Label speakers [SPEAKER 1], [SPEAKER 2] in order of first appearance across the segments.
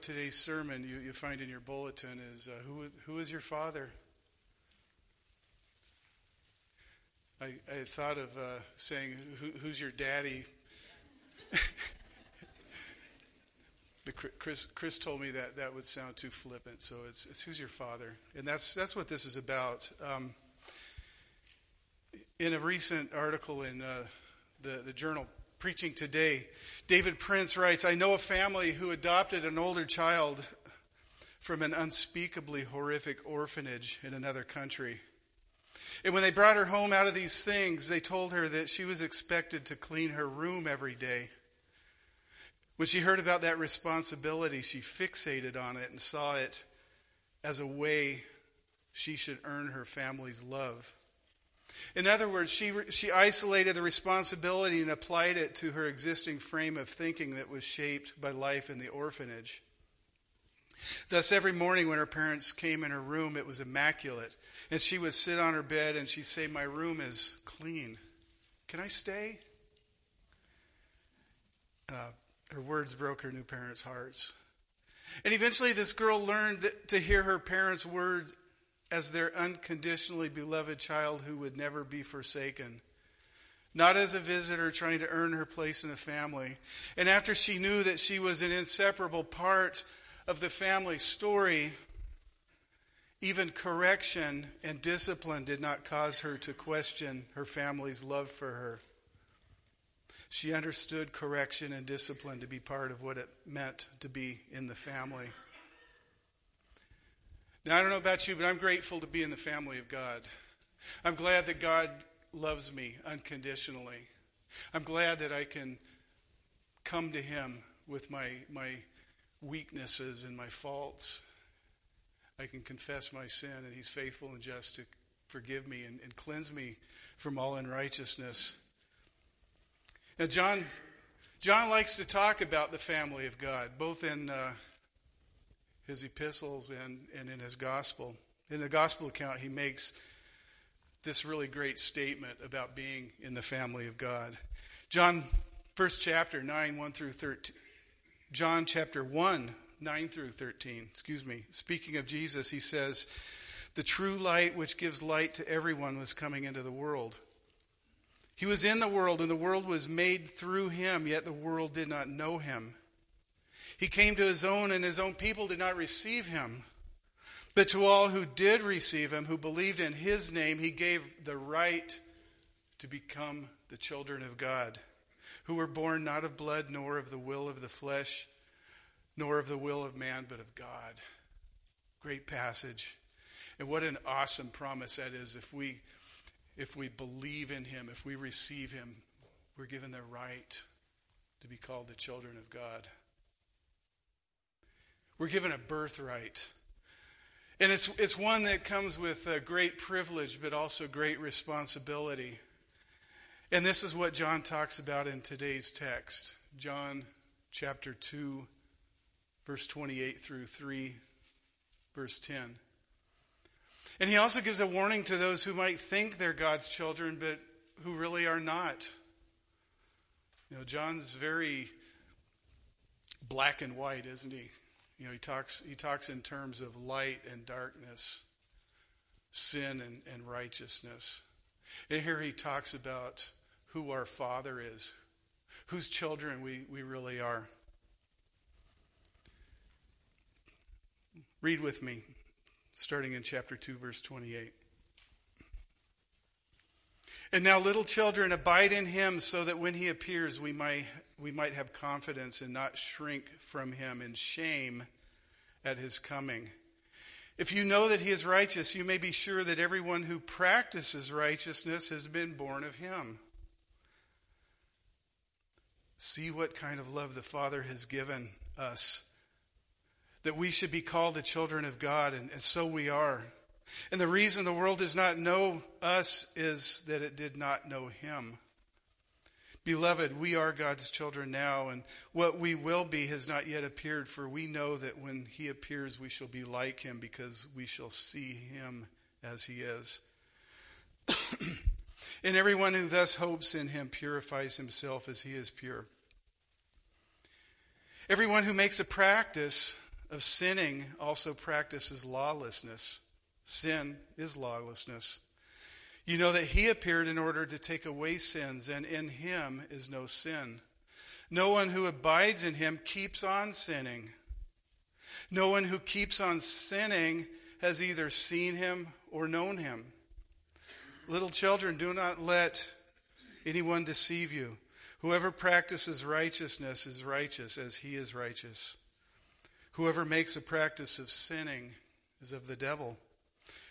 [SPEAKER 1] today's sermon you, you find in your bulletin is uh, who, who is your father? I, I thought of uh, saying, who, Who's your daddy? but Chris, Chris told me that that would sound too flippant, so it's, it's Who's your father? And that's, that's what this is about. Um, in a recent article in uh, the, the journal Preaching Today, David Prince writes I know a family who adopted an older child from an unspeakably horrific orphanage in another country. And when they brought her home out of these things, they told her that she was expected to clean her room every day. When she heard about that responsibility, she fixated on it and saw it as a way she should earn her family's love. In other words, she, she isolated the responsibility and applied it to her existing frame of thinking that was shaped by life in the orphanage. Thus, every morning when her parents came in her room, it was immaculate. And she would sit on her bed and she'd say, My room is clean. Can I stay? Uh, her words broke her new parents' hearts. And eventually, this girl learned to hear her parents' words as their unconditionally beloved child who would never be forsaken. Not as a visitor trying to earn her place in the family. And after she knew that she was an inseparable part of the family story, even correction and discipline did not cause her to question her family's love for her. She understood correction and discipline to be part of what it meant to be in the family. Now, I don't know about you, but I'm grateful to be in the family of God. I'm glad that God loves me unconditionally. I'm glad that I can come to Him with my, my weaknesses and my faults. I can confess my sin, and He's faithful and just to forgive me and, and cleanse me from all unrighteousness. Now, John, John likes to talk about the family of God, both in uh, his epistles and, and in his gospel. In the gospel account, he makes this really great statement about being in the family of God. John, first chapter, 9, 1 through 13. John chapter 1, 9 through 13. Excuse me. Speaking of Jesus, he says, The true light which gives light to everyone was coming into the world. He was in the world, and the world was made through him, yet the world did not know him. He came to his own, and his own people did not receive him. But to all who did receive him, who believed in his name, he gave the right to become the children of God, who were born not of blood, nor of the will of the flesh, nor of the will of man, but of God. Great passage. And what an awesome promise that is if we if we believe in him, if we receive him, we're given the right to be called the children of God. We're given a birthright. And it's, it's one that comes with a great privilege, but also great responsibility. And this is what John talks about in today's text John chapter 2, verse 28 through 3, verse 10. And he also gives a warning to those who might think they're God's children, but who really are not. You know, John's very black and white, isn't he? You know, he talks, he talks in terms of light and darkness, sin and, and righteousness. And here he talks about who our Father is, whose children we, we really are. Read with me, starting in chapter 2, verse 28. And now, little children, abide in him so that when he appears, we might, we might have confidence and not shrink from him in shame at his coming. If you know that he is righteous, you may be sure that everyone who practices righteousness has been born of him. See what kind of love the Father has given us, that we should be called the children of God, and, and so we are. And the reason the world does not know us is that it did not know him. Beloved, we are God's children now, and what we will be has not yet appeared, for we know that when he appears, we shall be like him because we shall see him as he is. and everyone who thus hopes in him purifies himself as he is pure. Everyone who makes a practice of sinning also practices lawlessness. Sin is lawlessness. You know that he appeared in order to take away sins, and in him is no sin. No one who abides in him keeps on sinning. No one who keeps on sinning has either seen him or known him. Little children, do not let anyone deceive you. Whoever practices righteousness is righteous as he is righteous. Whoever makes a practice of sinning is of the devil,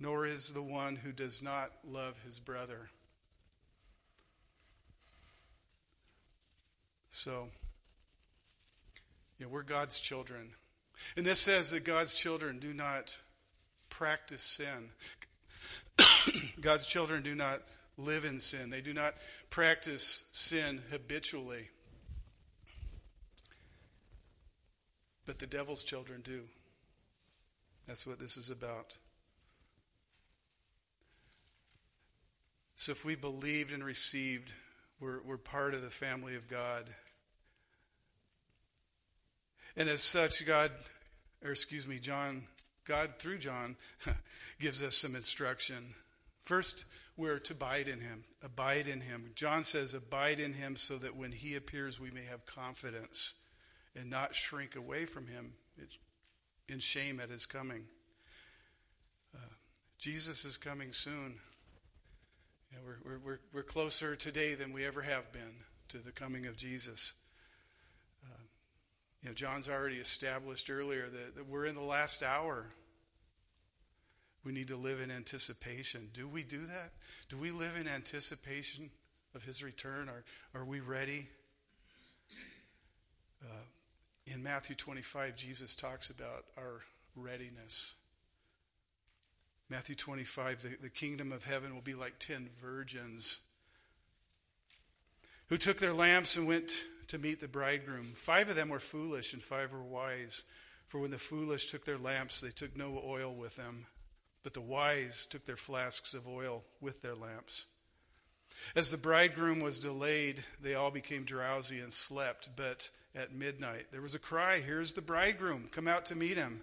[SPEAKER 1] nor is the one who does not love his brother. So, yeah, we're God's children. And this says that God's children do not practice sin. God's children do not live in sin. They do not practice sin habitually. But the devil's children do. That's what this is about. So if we believed and received, we're, we're part of the family of God. And as such, God, or excuse me, John, God through John gives us some instruction. First, we're to abide in him. Abide in him. John says, abide in him so that when he appears, we may have confidence and not shrink away from him in shame at his coming. Uh, Jesus is coming soon. We're, we're, we're closer today than we ever have been to the coming of Jesus. Uh, you know, John's already established earlier that, that we're in the last hour. We need to live in anticipation. Do we do that? Do we live in anticipation of his return? Are, are we ready? Uh, in Matthew 25, Jesus talks about our readiness. Matthew 25, the, the kingdom of heaven will be like ten virgins who took their lamps and went to meet the bridegroom. Five of them were foolish and five were wise. For when the foolish took their lamps, they took no oil with them. But the wise took their flasks of oil with their lamps. As the bridegroom was delayed, they all became drowsy and slept. But at midnight there was a cry, Here's the bridegroom, come out to meet him.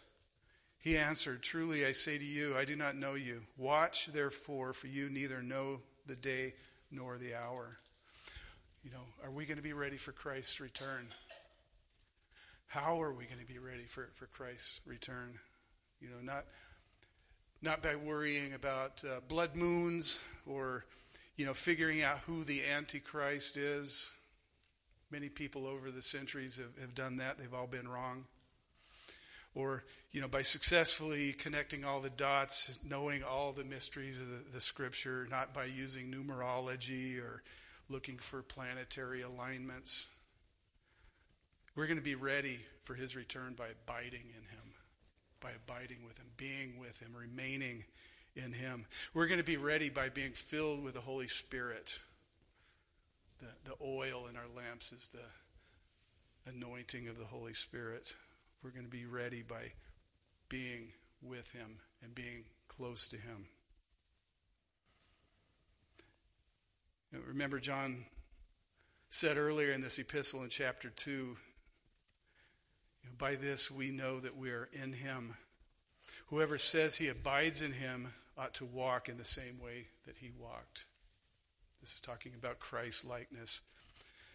[SPEAKER 1] He answered, Truly I say to you, I do not know you. Watch therefore, for you neither know the day nor the hour. You know, are we going to be ready for Christ's return? How are we going to be ready for, for Christ's return? You know, not not by worrying about uh, blood moons or, you know, figuring out who the Antichrist is. Many people over the centuries have, have done that. They've all been wrong. Or, you know, by successfully connecting all the dots, knowing all the mysteries of the, the scripture, not by using numerology or looking for planetary alignments. We're going to be ready for his return by abiding in him by abiding with Him, being with Him, remaining in Him. We're going to be ready by being filled with the Holy Spirit. The, the oil in our lamps is the anointing of the Holy Spirit. We're going to be ready by being with Him and being close to Him. Remember, John said earlier in this epistle in chapter 2 by this we know that we are in him. Whoever says he abides in him ought to walk in the same way that he walked. This is talking about Christ's likeness.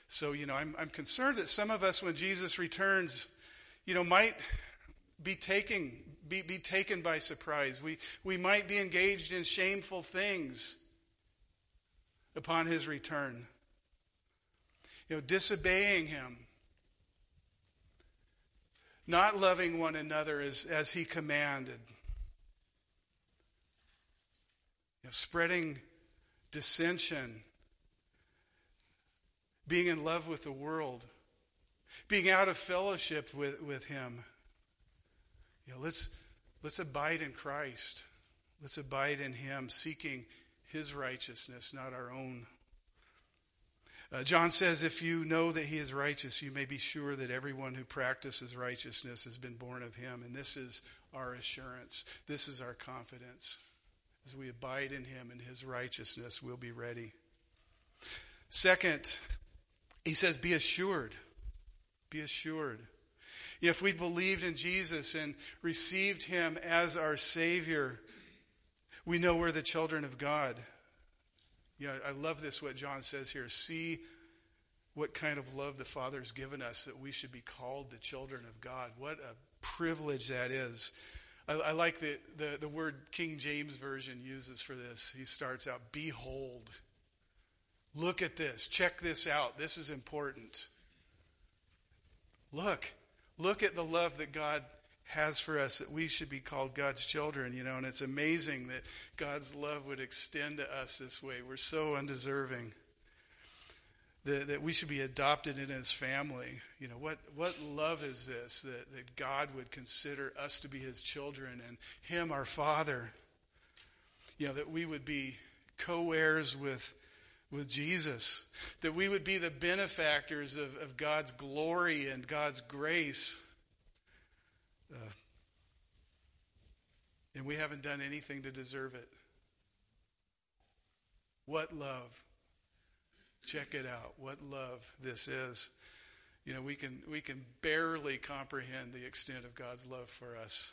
[SPEAKER 1] So, you know, I'm, I'm concerned that some of us, when Jesus returns, you know, might be taking be, be taken by surprise. We, we might be engaged in shameful things upon his return. You know, disobeying him, not loving one another as, as he commanded, you know, spreading dissension, being in love with the world, being out of fellowship with, with him. You know, let's, let's abide in Christ. Let's abide in him, seeking his righteousness, not our own. Uh, John says, If you know that he is righteous, you may be sure that everyone who practices righteousness has been born of him. And this is our assurance. This is our confidence. As we abide in him and his righteousness, we'll be ready. Second, he says, Be assured. Be assured. If we believed in Jesus and received him as our Savior, we know we're the children of God. Yeah, I love this, what John says here. See what kind of love the Father has given us that we should be called the children of God. What a privilege that is. I, I like the, the, the word King James Version uses for this. He starts out, Behold. Look at this. Check this out. This is important. Look. Look at the love that God has for us that we should be called God's children, you know, and it's amazing that God's love would extend to us this way. We're so undeserving. That, that we should be adopted in his family. You know, what, what love is this that, that God would consider us to be his children and him our father? You know, that we would be co heirs with, with Jesus, that we would be the benefactors of, of God's glory and God's grace. Uh, and we haven't done anything to deserve it. What love. Check it out. What love this is. You know, we can we can barely comprehend the extent of God's love for us.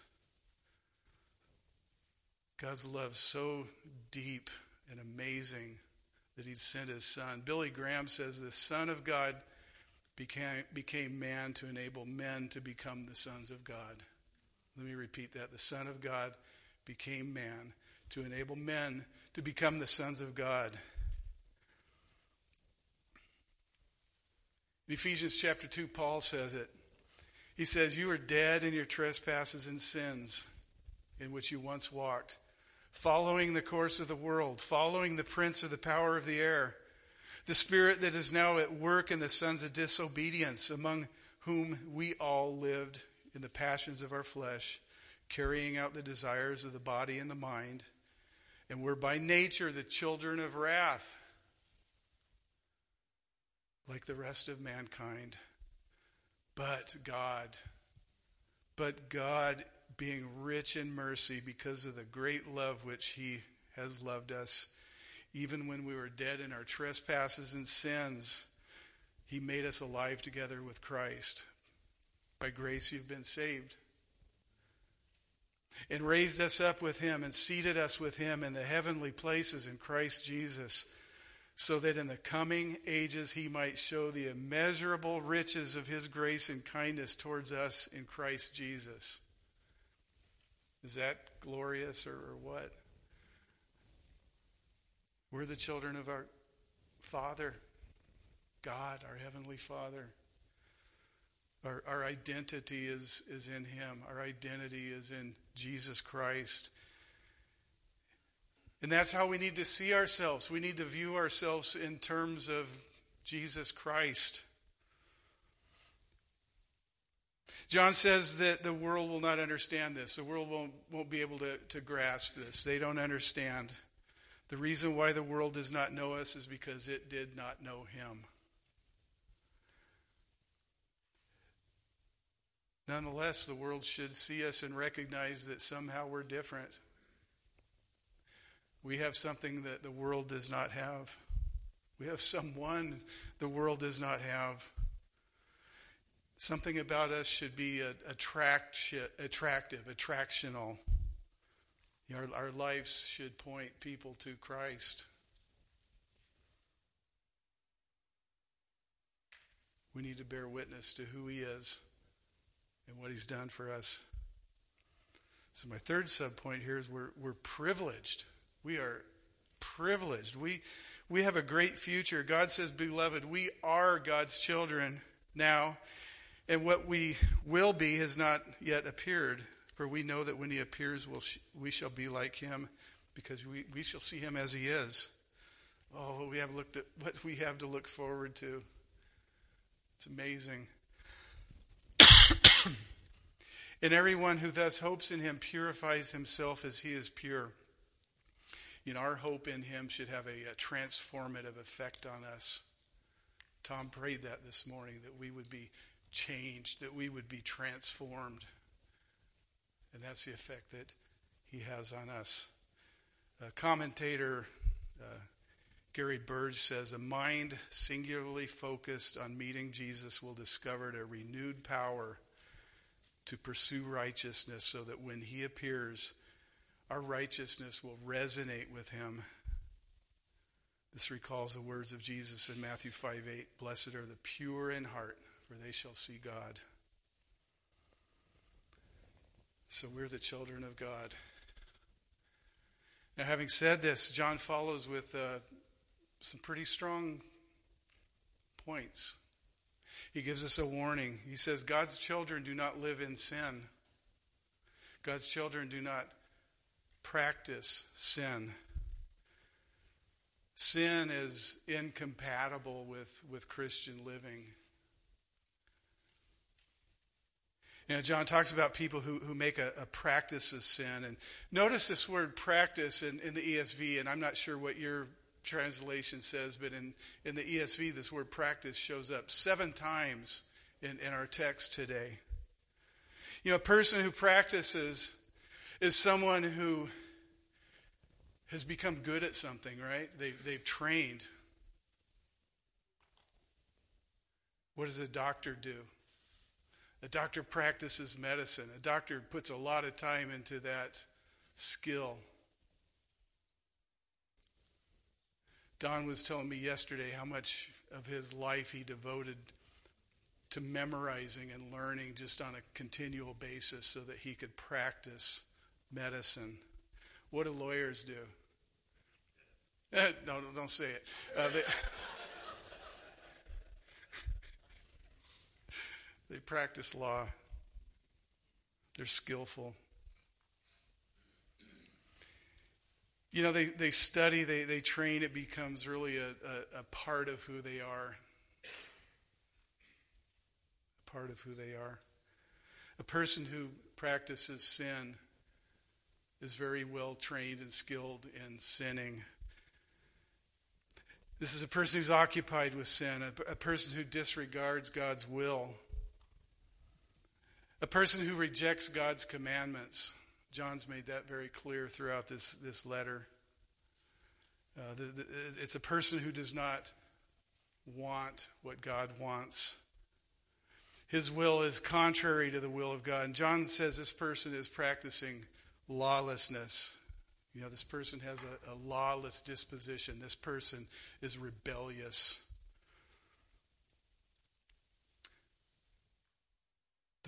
[SPEAKER 1] God's love so deep and amazing that he'd sent his son. Billy Graham says the Son of God became, became man to enable men to become the sons of God. Let me repeat that. The Son of God became man to enable men to become the sons of God. In Ephesians chapter 2, Paul says it. He says, You are dead in your trespasses and sins in which you once walked, following the course of the world, following the prince of the power of the air, the spirit that is now at work in the sons of disobedience, among whom we all lived in the passions of our flesh, carrying out the desires of the body and the mind, and we're by nature the children of wrath, like the rest of mankind. But God, but God, being rich in mercy because of the great love which He has loved us, even when we were dead in our trespasses and sins, He made us alive together with Christ. By grace you've been saved. And raised us up with him and seated us with him in the heavenly places in Christ Jesus, so that in the coming ages he might show the immeasurable riches of his grace and kindness towards us in Christ Jesus. Is that glorious or, or what? We're the children of our Father, God, our Heavenly Father. Our, our identity is, is in Him. Our identity is in Jesus Christ. And that's how we need to see ourselves. We need to view ourselves in terms of Jesus Christ. John says that the world will not understand this. The world won't, won't be able to, to grasp this. They don't understand. The reason why the world does not know us is because it did not know him. Nonetheless, the world should see us and recognize that somehow we're different. We have something that the world does not have. We have someone the world does not have. Something about us should be attract, attractive, attractional. Our, our lives should point people to Christ. We need to bear witness to who He is and what he's done for us. So, my third sub point here is we're, we're privileged. We are privileged. We, we have a great future. God says, Beloved, we are God's children now, and what we will be has not yet appeared. For we know that when he appears, we'll sh- we shall be like him, because we, we shall see him as he is. Oh, we have looked at what we have to look forward to. It's amazing. and everyone who thus hopes in him purifies himself as he is pure. You know, our hope in him should have a, a transformative effect on us. Tom prayed that this morning, that we would be changed, that we would be transformed. And that's the effect that he has on us. A commentator, uh, Gary Burge says, a mind singularly focused on meeting Jesus will discover a renewed power to pursue righteousness so that when he appears, our righteousness will resonate with him. This recalls the words of Jesus in Matthew 5 8 Blessed are the pure in heart, for they shall see God. So we're the children of God. Now, having said this, John follows with uh, some pretty strong points. He gives us a warning. He says, God's children do not live in sin. God's children do not practice sin. Sin is incompatible with, with Christian living. You know, John talks about people who, who make a, a practice of sin. And notice this word practice in, in the ESV, and I'm not sure what your translation says, but in, in the ESV, this word practice shows up seven times in, in our text today. You know, a person who practices is someone who has become good at something, right? They, they've trained. What does a doctor do? A doctor practices medicine. A doctor puts a lot of time into that skill. Don was telling me yesterday how much of his life he devoted to memorizing and learning just on a continual basis so that he could practice medicine. What do lawyers do? no, don't say it. Uh, they, practice law. They're skillful. You know, they, they study, they, they train, it becomes really a, a, a part of who they are. A part of who they are. A person who practices sin is very well trained and skilled in sinning. This is a person who's occupied with sin, a, a person who disregards God's will, a person who rejects God's commandments. John's made that very clear throughout this, this letter. Uh, the, the, it's a person who does not want what God wants. His will is contrary to the will of God. And John says this person is practicing lawlessness. You know, this person has a, a lawless disposition. This person is rebellious.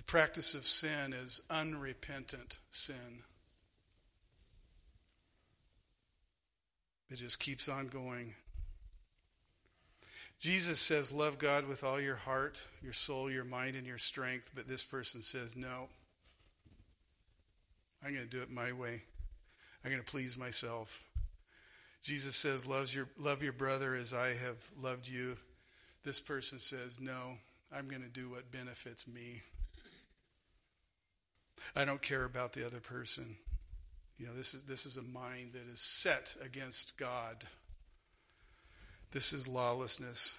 [SPEAKER 1] Practice of sin is unrepentant sin. It just keeps on going. Jesus says, Love God with all your heart, your soul, your mind, and your strength. But this person says, No. I'm going to do it my way. I'm going to please myself. Jesus says, Loves your, Love your brother as I have loved you. This person says, No, I'm going to do what benefits me. I don't care about the other person. You know, this is, this is a mind that is set against God. This is lawlessness.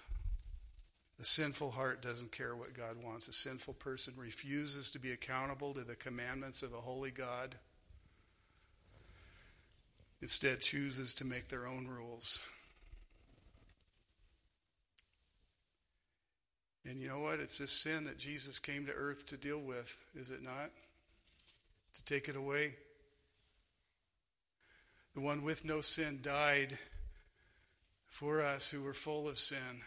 [SPEAKER 1] A sinful heart doesn't care what God wants. A sinful person refuses to be accountable to the commandments of a holy God. Instead, chooses to make their own rules. And you know what? It's this sin that Jesus came to earth to deal with, is it not? To take it away. The one with no sin died for us who were full of sin.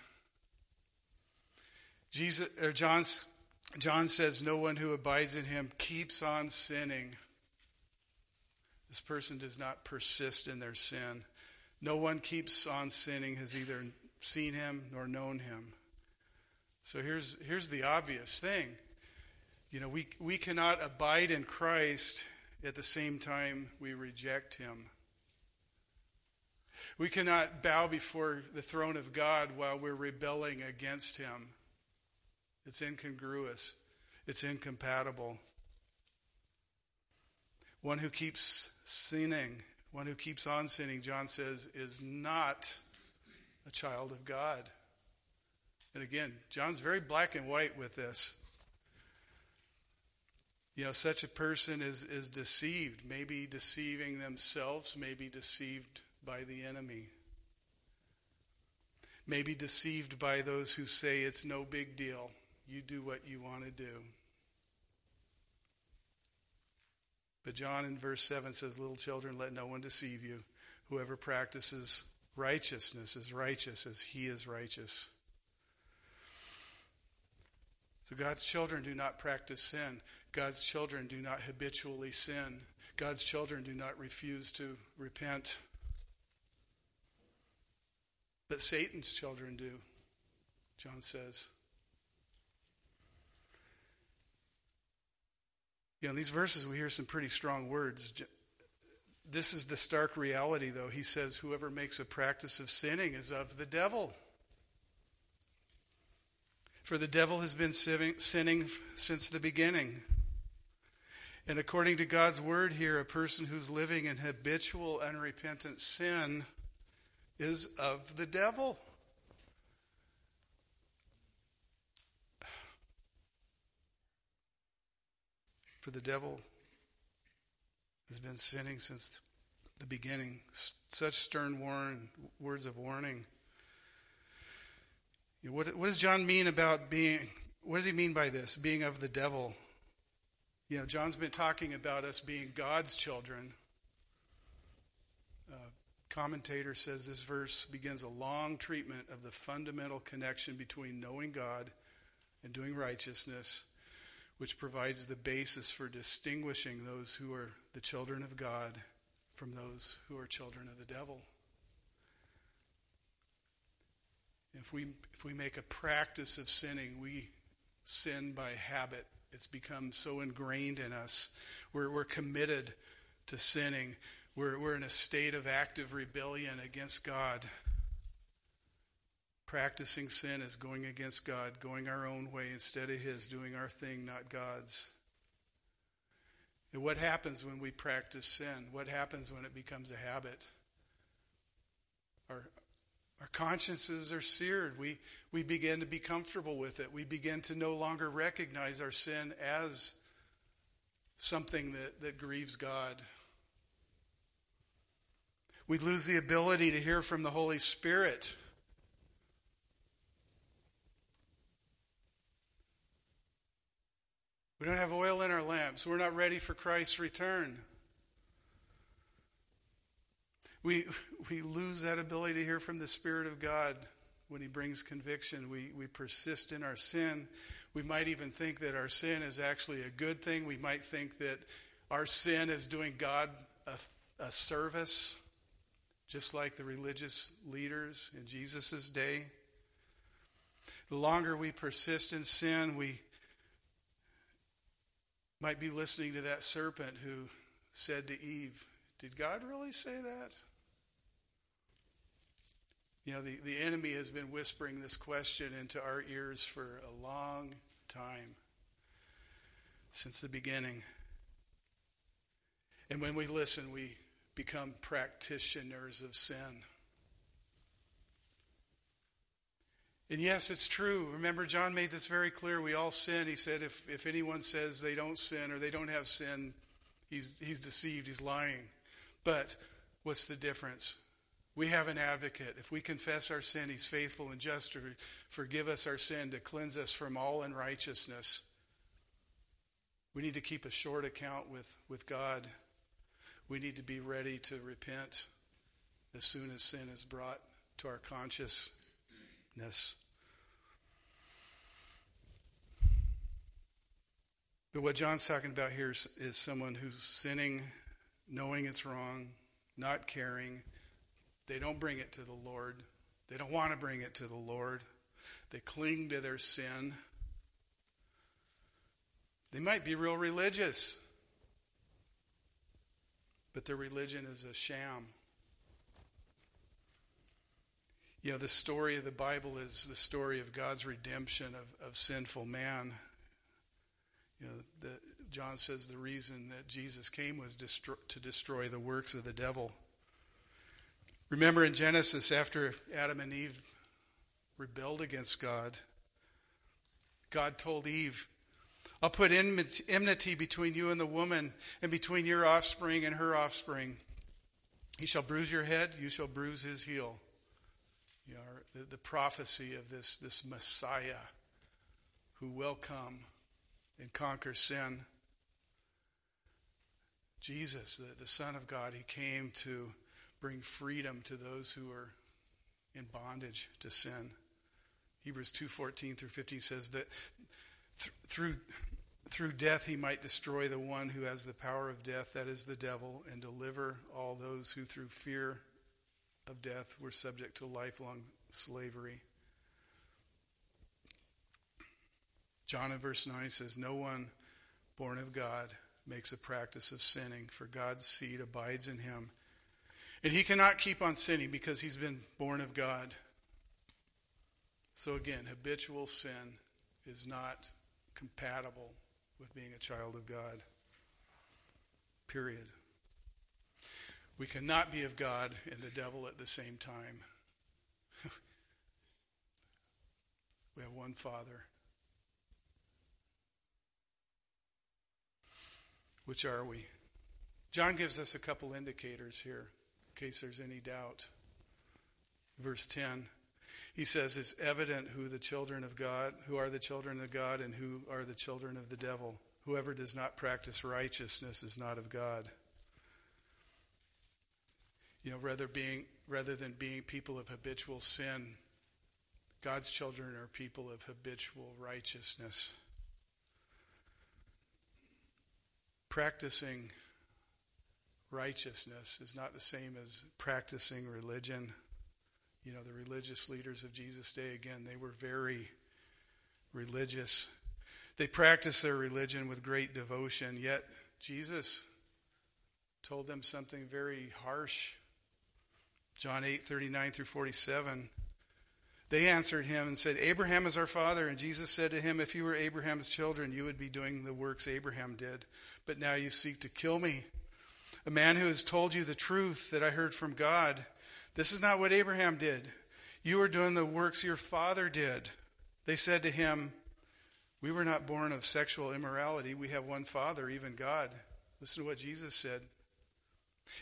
[SPEAKER 1] Jesus or John's, John says no one who abides in him keeps on sinning. This person does not persist in their sin. No one keeps on sinning has either seen him nor known him. So here's, here's the obvious thing. You know, we, we cannot abide in Christ at the same time we reject him. We cannot bow before the throne of God while we're rebelling against him. It's incongruous, it's incompatible. One who keeps sinning, one who keeps on sinning, John says, is not a child of God. And again, John's very black and white with this. You know, such a person is, is deceived, maybe deceiving themselves, maybe deceived by the enemy, maybe deceived by those who say it's no big deal. You do what you want to do. But John in verse 7 says, Little children, let no one deceive you. Whoever practices righteousness is righteous as he is righteous. So God's children do not practice sin. God's children do not habitually sin. God's children do not refuse to repent. But Satan's children do, John says. You know, in these verses, we hear some pretty strong words. This is the stark reality, though. He says, Whoever makes a practice of sinning is of the devil. For the devil has been sinning since the beginning. And according to God's word here, a person who's living in habitual, unrepentant sin is of the devil. For the devil has been sinning since the beginning. Such stern warn, words of warning. What, what does John mean about being, what does he mean by this, being of the devil? You know, John's been talking about us being God's children. Uh, commentator says this verse begins a long treatment of the fundamental connection between knowing God and doing righteousness which provides the basis for distinguishing those who are the children of God from those who are children of the devil. If we, if we make a practice of sinning, we sin by habit. It's become so ingrained in us. We're, we're committed to sinning. We're, we're in a state of active rebellion against God. Practicing sin is going against God, going our own way instead of His, doing our thing, not God's. And what happens when we practice sin? What happens when it becomes a habit? Our, our consciences are seared. We, we begin to be comfortable with it. We begin to no longer recognize our sin as something that, that grieves God. We lose the ability to hear from the Holy Spirit. We don't have oil in our lamps. We're not ready for Christ's return. We, we lose that ability to hear from the Spirit of God when He brings conviction. We, we persist in our sin. We might even think that our sin is actually a good thing. We might think that our sin is doing God a, a service, just like the religious leaders in Jesus' day. The longer we persist in sin, we might be listening to that serpent who said to Eve, Did God really say that? You know, the, the enemy has been whispering this question into our ears for a long time, since the beginning. And when we listen, we become practitioners of sin. And yes, it's true. Remember, John made this very clear. We all sin. He said, if, if anyone says they don't sin or they don't have sin, he's, he's deceived, he's lying. But what's the difference? We have an advocate. If we confess our sin, he's faithful and just to forgive us our sin, to cleanse us from all unrighteousness. We need to keep a short account with, with God. We need to be ready to repent as soon as sin is brought to our consciousness. But what John's talking about here is, is someone who's sinning knowing it's wrong, not caring. They don't bring it to the Lord. They don't want to bring it to the Lord. They cling to their sin. They might be real religious, but their religion is a sham. You know, the story of the Bible is the story of God's redemption of, of sinful man. You know, the, John says the reason that Jesus came was destroy, to destroy the works of the devil. Remember in Genesis, after Adam and Eve rebelled against God, God told Eve, I'll put enmity between you and the woman, and between your offspring and her offspring. He shall bruise your head, you shall bruise his heel. You know, the, the prophecy of this, this Messiah who will come and conquer sin. Jesus, the, the Son of God, he came to bring freedom to those who are in bondage to sin. Hebrews 2:14 through 15 says that th- through through death he might destroy the one who has the power of death that is the devil and deliver all those who through fear of death were subject to lifelong slavery. John in verse 9 says, No one born of God makes a practice of sinning, for God's seed abides in him. And he cannot keep on sinning because he's been born of God. So again, habitual sin is not compatible with being a child of God. Period. We cannot be of God and the devil at the same time. we have one Father. Which are we? John gives us a couple indicators here, case there's any doubt. Verse 10, he says, It's evident who the children of God, who are the children of God, and who are the children of the devil. Whoever does not practice righteousness is not of God. You know, rather being rather than being people of habitual sin, God's children are people of habitual righteousness. Practicing righteousness is not the same as practicing religion. You know, the religious leaders of Jesus' day, again, they were very religious. They practiced their religion with great devotion, yet Jesus told them something very harsh John 8, 39 through 47. They answered him and said, Abraham is our father. And Jesus said to him, If you were Abraham's children, you would be doing the works Abraham did. But now you seek to kill me, a man who has told you the truth that I heard from God. This is not what Abraham did. You are doing the works your father did. They said to him, We were not born of sexual immorality. We have one father, even God. Listen to what Jesus said.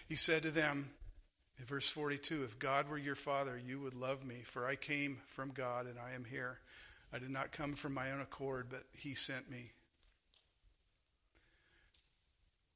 [SPEAKER 1] He said to them, in verse 42, if God were your father, you would love me, for I came from God and I am here. I did not come from my own accord, but he sent me.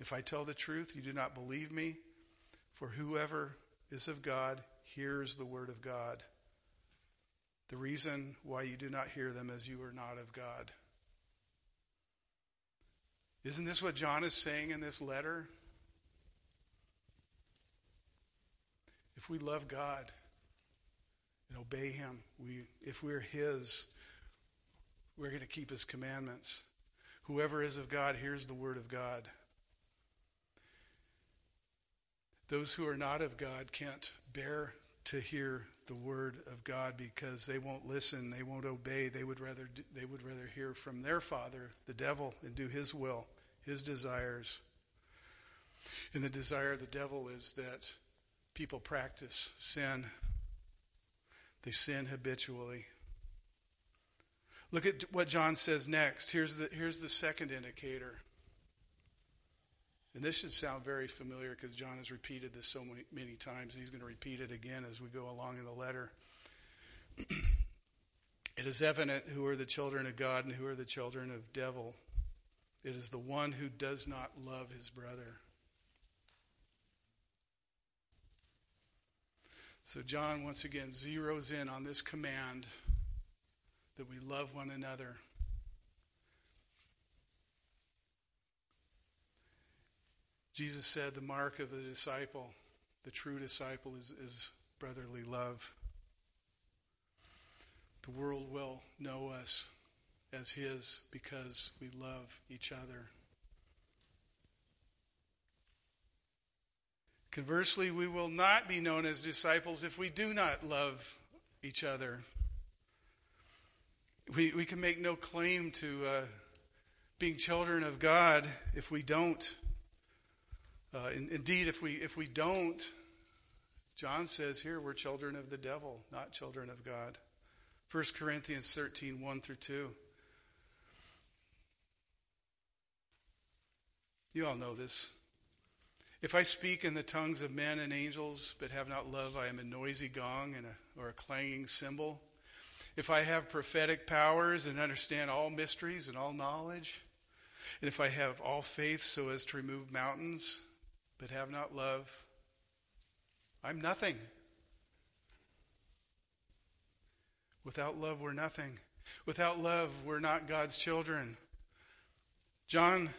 [SPEAKER 1] If I tell the truth, you do not believe me. For whoever is of God hears the word of God. The reason why you do not hear them is you are not of God. Isn't this what John is saying in this letter? If we love God and obey Him, we, if we're His, we're going to keep His commandments. Whoever is of God hears the word of God. Those who are not of God can't bear to hear the word of God because they won't listen, they won't obey. They would rather they would rather hear from their father, the devil, and do his will, his desires. And the desire of the devil is that people practice sin. They sin habitually. Look at what John says next. Here's the, here's the second indicator. And this should sound very familiar because John has repeated this so many, many times. He's going to repeat it again as we go along in the letter. it is evident who are the children of God and who are the children of devil. It is the one who does not love his brother. So, John once again zeroes in on this command that we love one another. Jesus said the mark of the disciple, the true disciple, is, is brotherly love. The world will know us as His because we love each other. Conversely, we will not be known as disciples if we do not love each other. We, we can make no claim to uh, being children of God if we don't uh, in, indeed, if we, if we don't, John says here, we're children of the devil, not children of God. 1 Corinthians 13, 1 through 2. You all know this. If I speak in the tongues of men and angels, but have not love, I am a noisy gong and a, or a clanging cymbal. If I have prophetic powers and understand all mysteries and all knowledge, and if I have all faith so as to remove mountains, but have not love, I'm nothing. Without love, we're nothing. Without love, we're not God's children. John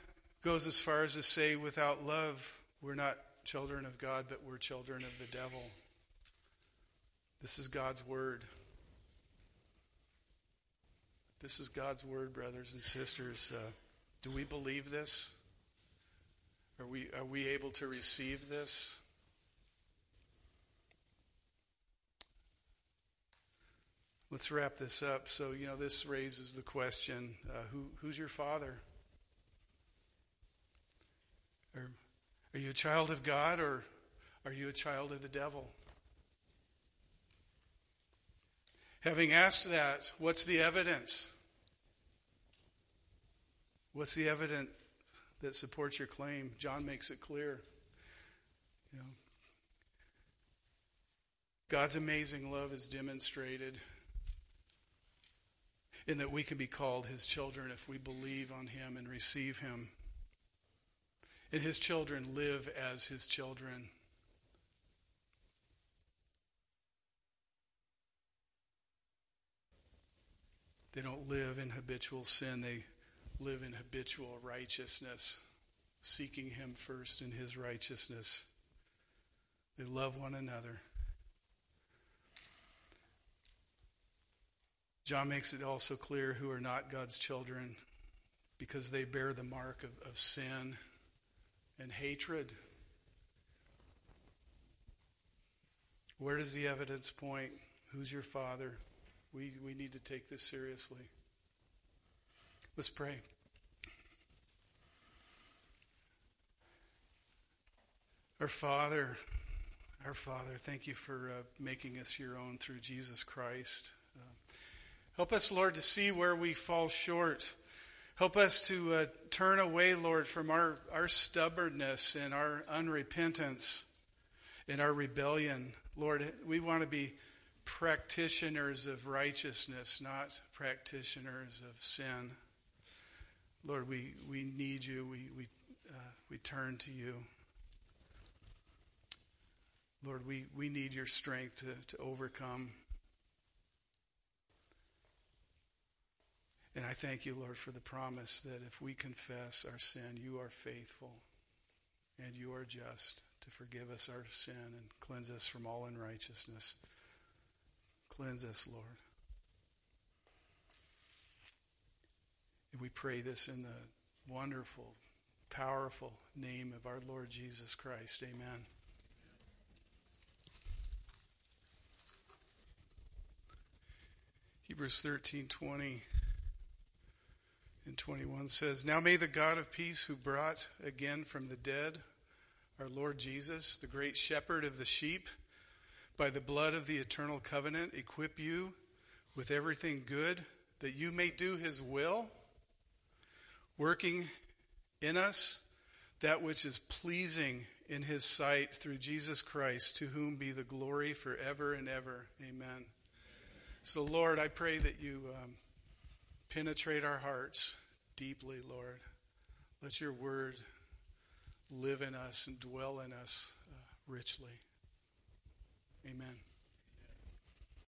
[SPEAKER 1] goes as far as to say, without love, we're not children of God, but we're children of the devil. This is God's word. This is God's word, brothers and sisters. Uh, do we believe this? Are we, are we able to receive this? Let's wrap this up. So, you know, this raises the question uh, who, who's your father? Are, are you a child of God or are you a child of the devil? Having asked that, what's the evidence? What's the evidence that supports your claim. John makes it clear. You know, God's amazing love is demonstrated in that we can be called his children if we believe on him and receive him. And his children live as his children. They don't live in habitual sin. They live in habitual righteousness, seeking Him first in His righteousness. They love one another. John makes it also clear who are not God's children because they bear the mark of, of sin and hatred. Where does the evidence point? Who's your father? We, we need to take this seriously. Let's pray. Our Father, our Father, thank you for uh, making us your own through Jesus Christ. Uh, help us, Lord, to see where we fall short. Help us to uh, turn away, Lord, from our, our stubbornness and our unrepentance and our rebellion. Lord, we want to be practitioners of righteousness, not practitioners of sin. Lord, we, we need you. We, we, uh, we turn to you. Lord, we, we need your strength to, to overcome. And I thank you, Lord, for the promise that if we confess our sin, you are faithful and you are just to forgive us our sin and cleanse us from all unrighteousness. Cleanse us, Lord. And we pray this in the wonderful, powerful name of our Lord Jesus Christ. Amen. Hebrews 13 20 and 21 says, Now may the God of peace, who brought again from the dead our Lord Jesus, the great shepherd of the sheep, by the blood of the eternal covenant, equip you with everything good, that you may do his will working in us that which is pleasing in his sight through Jesus Christ, to whom be the glory forever and ever. Amen. So, Lord, I pray that you um, penetrate our hearts deeply, Lord. Let your word live in us and dwell in us uh, richly. Amen.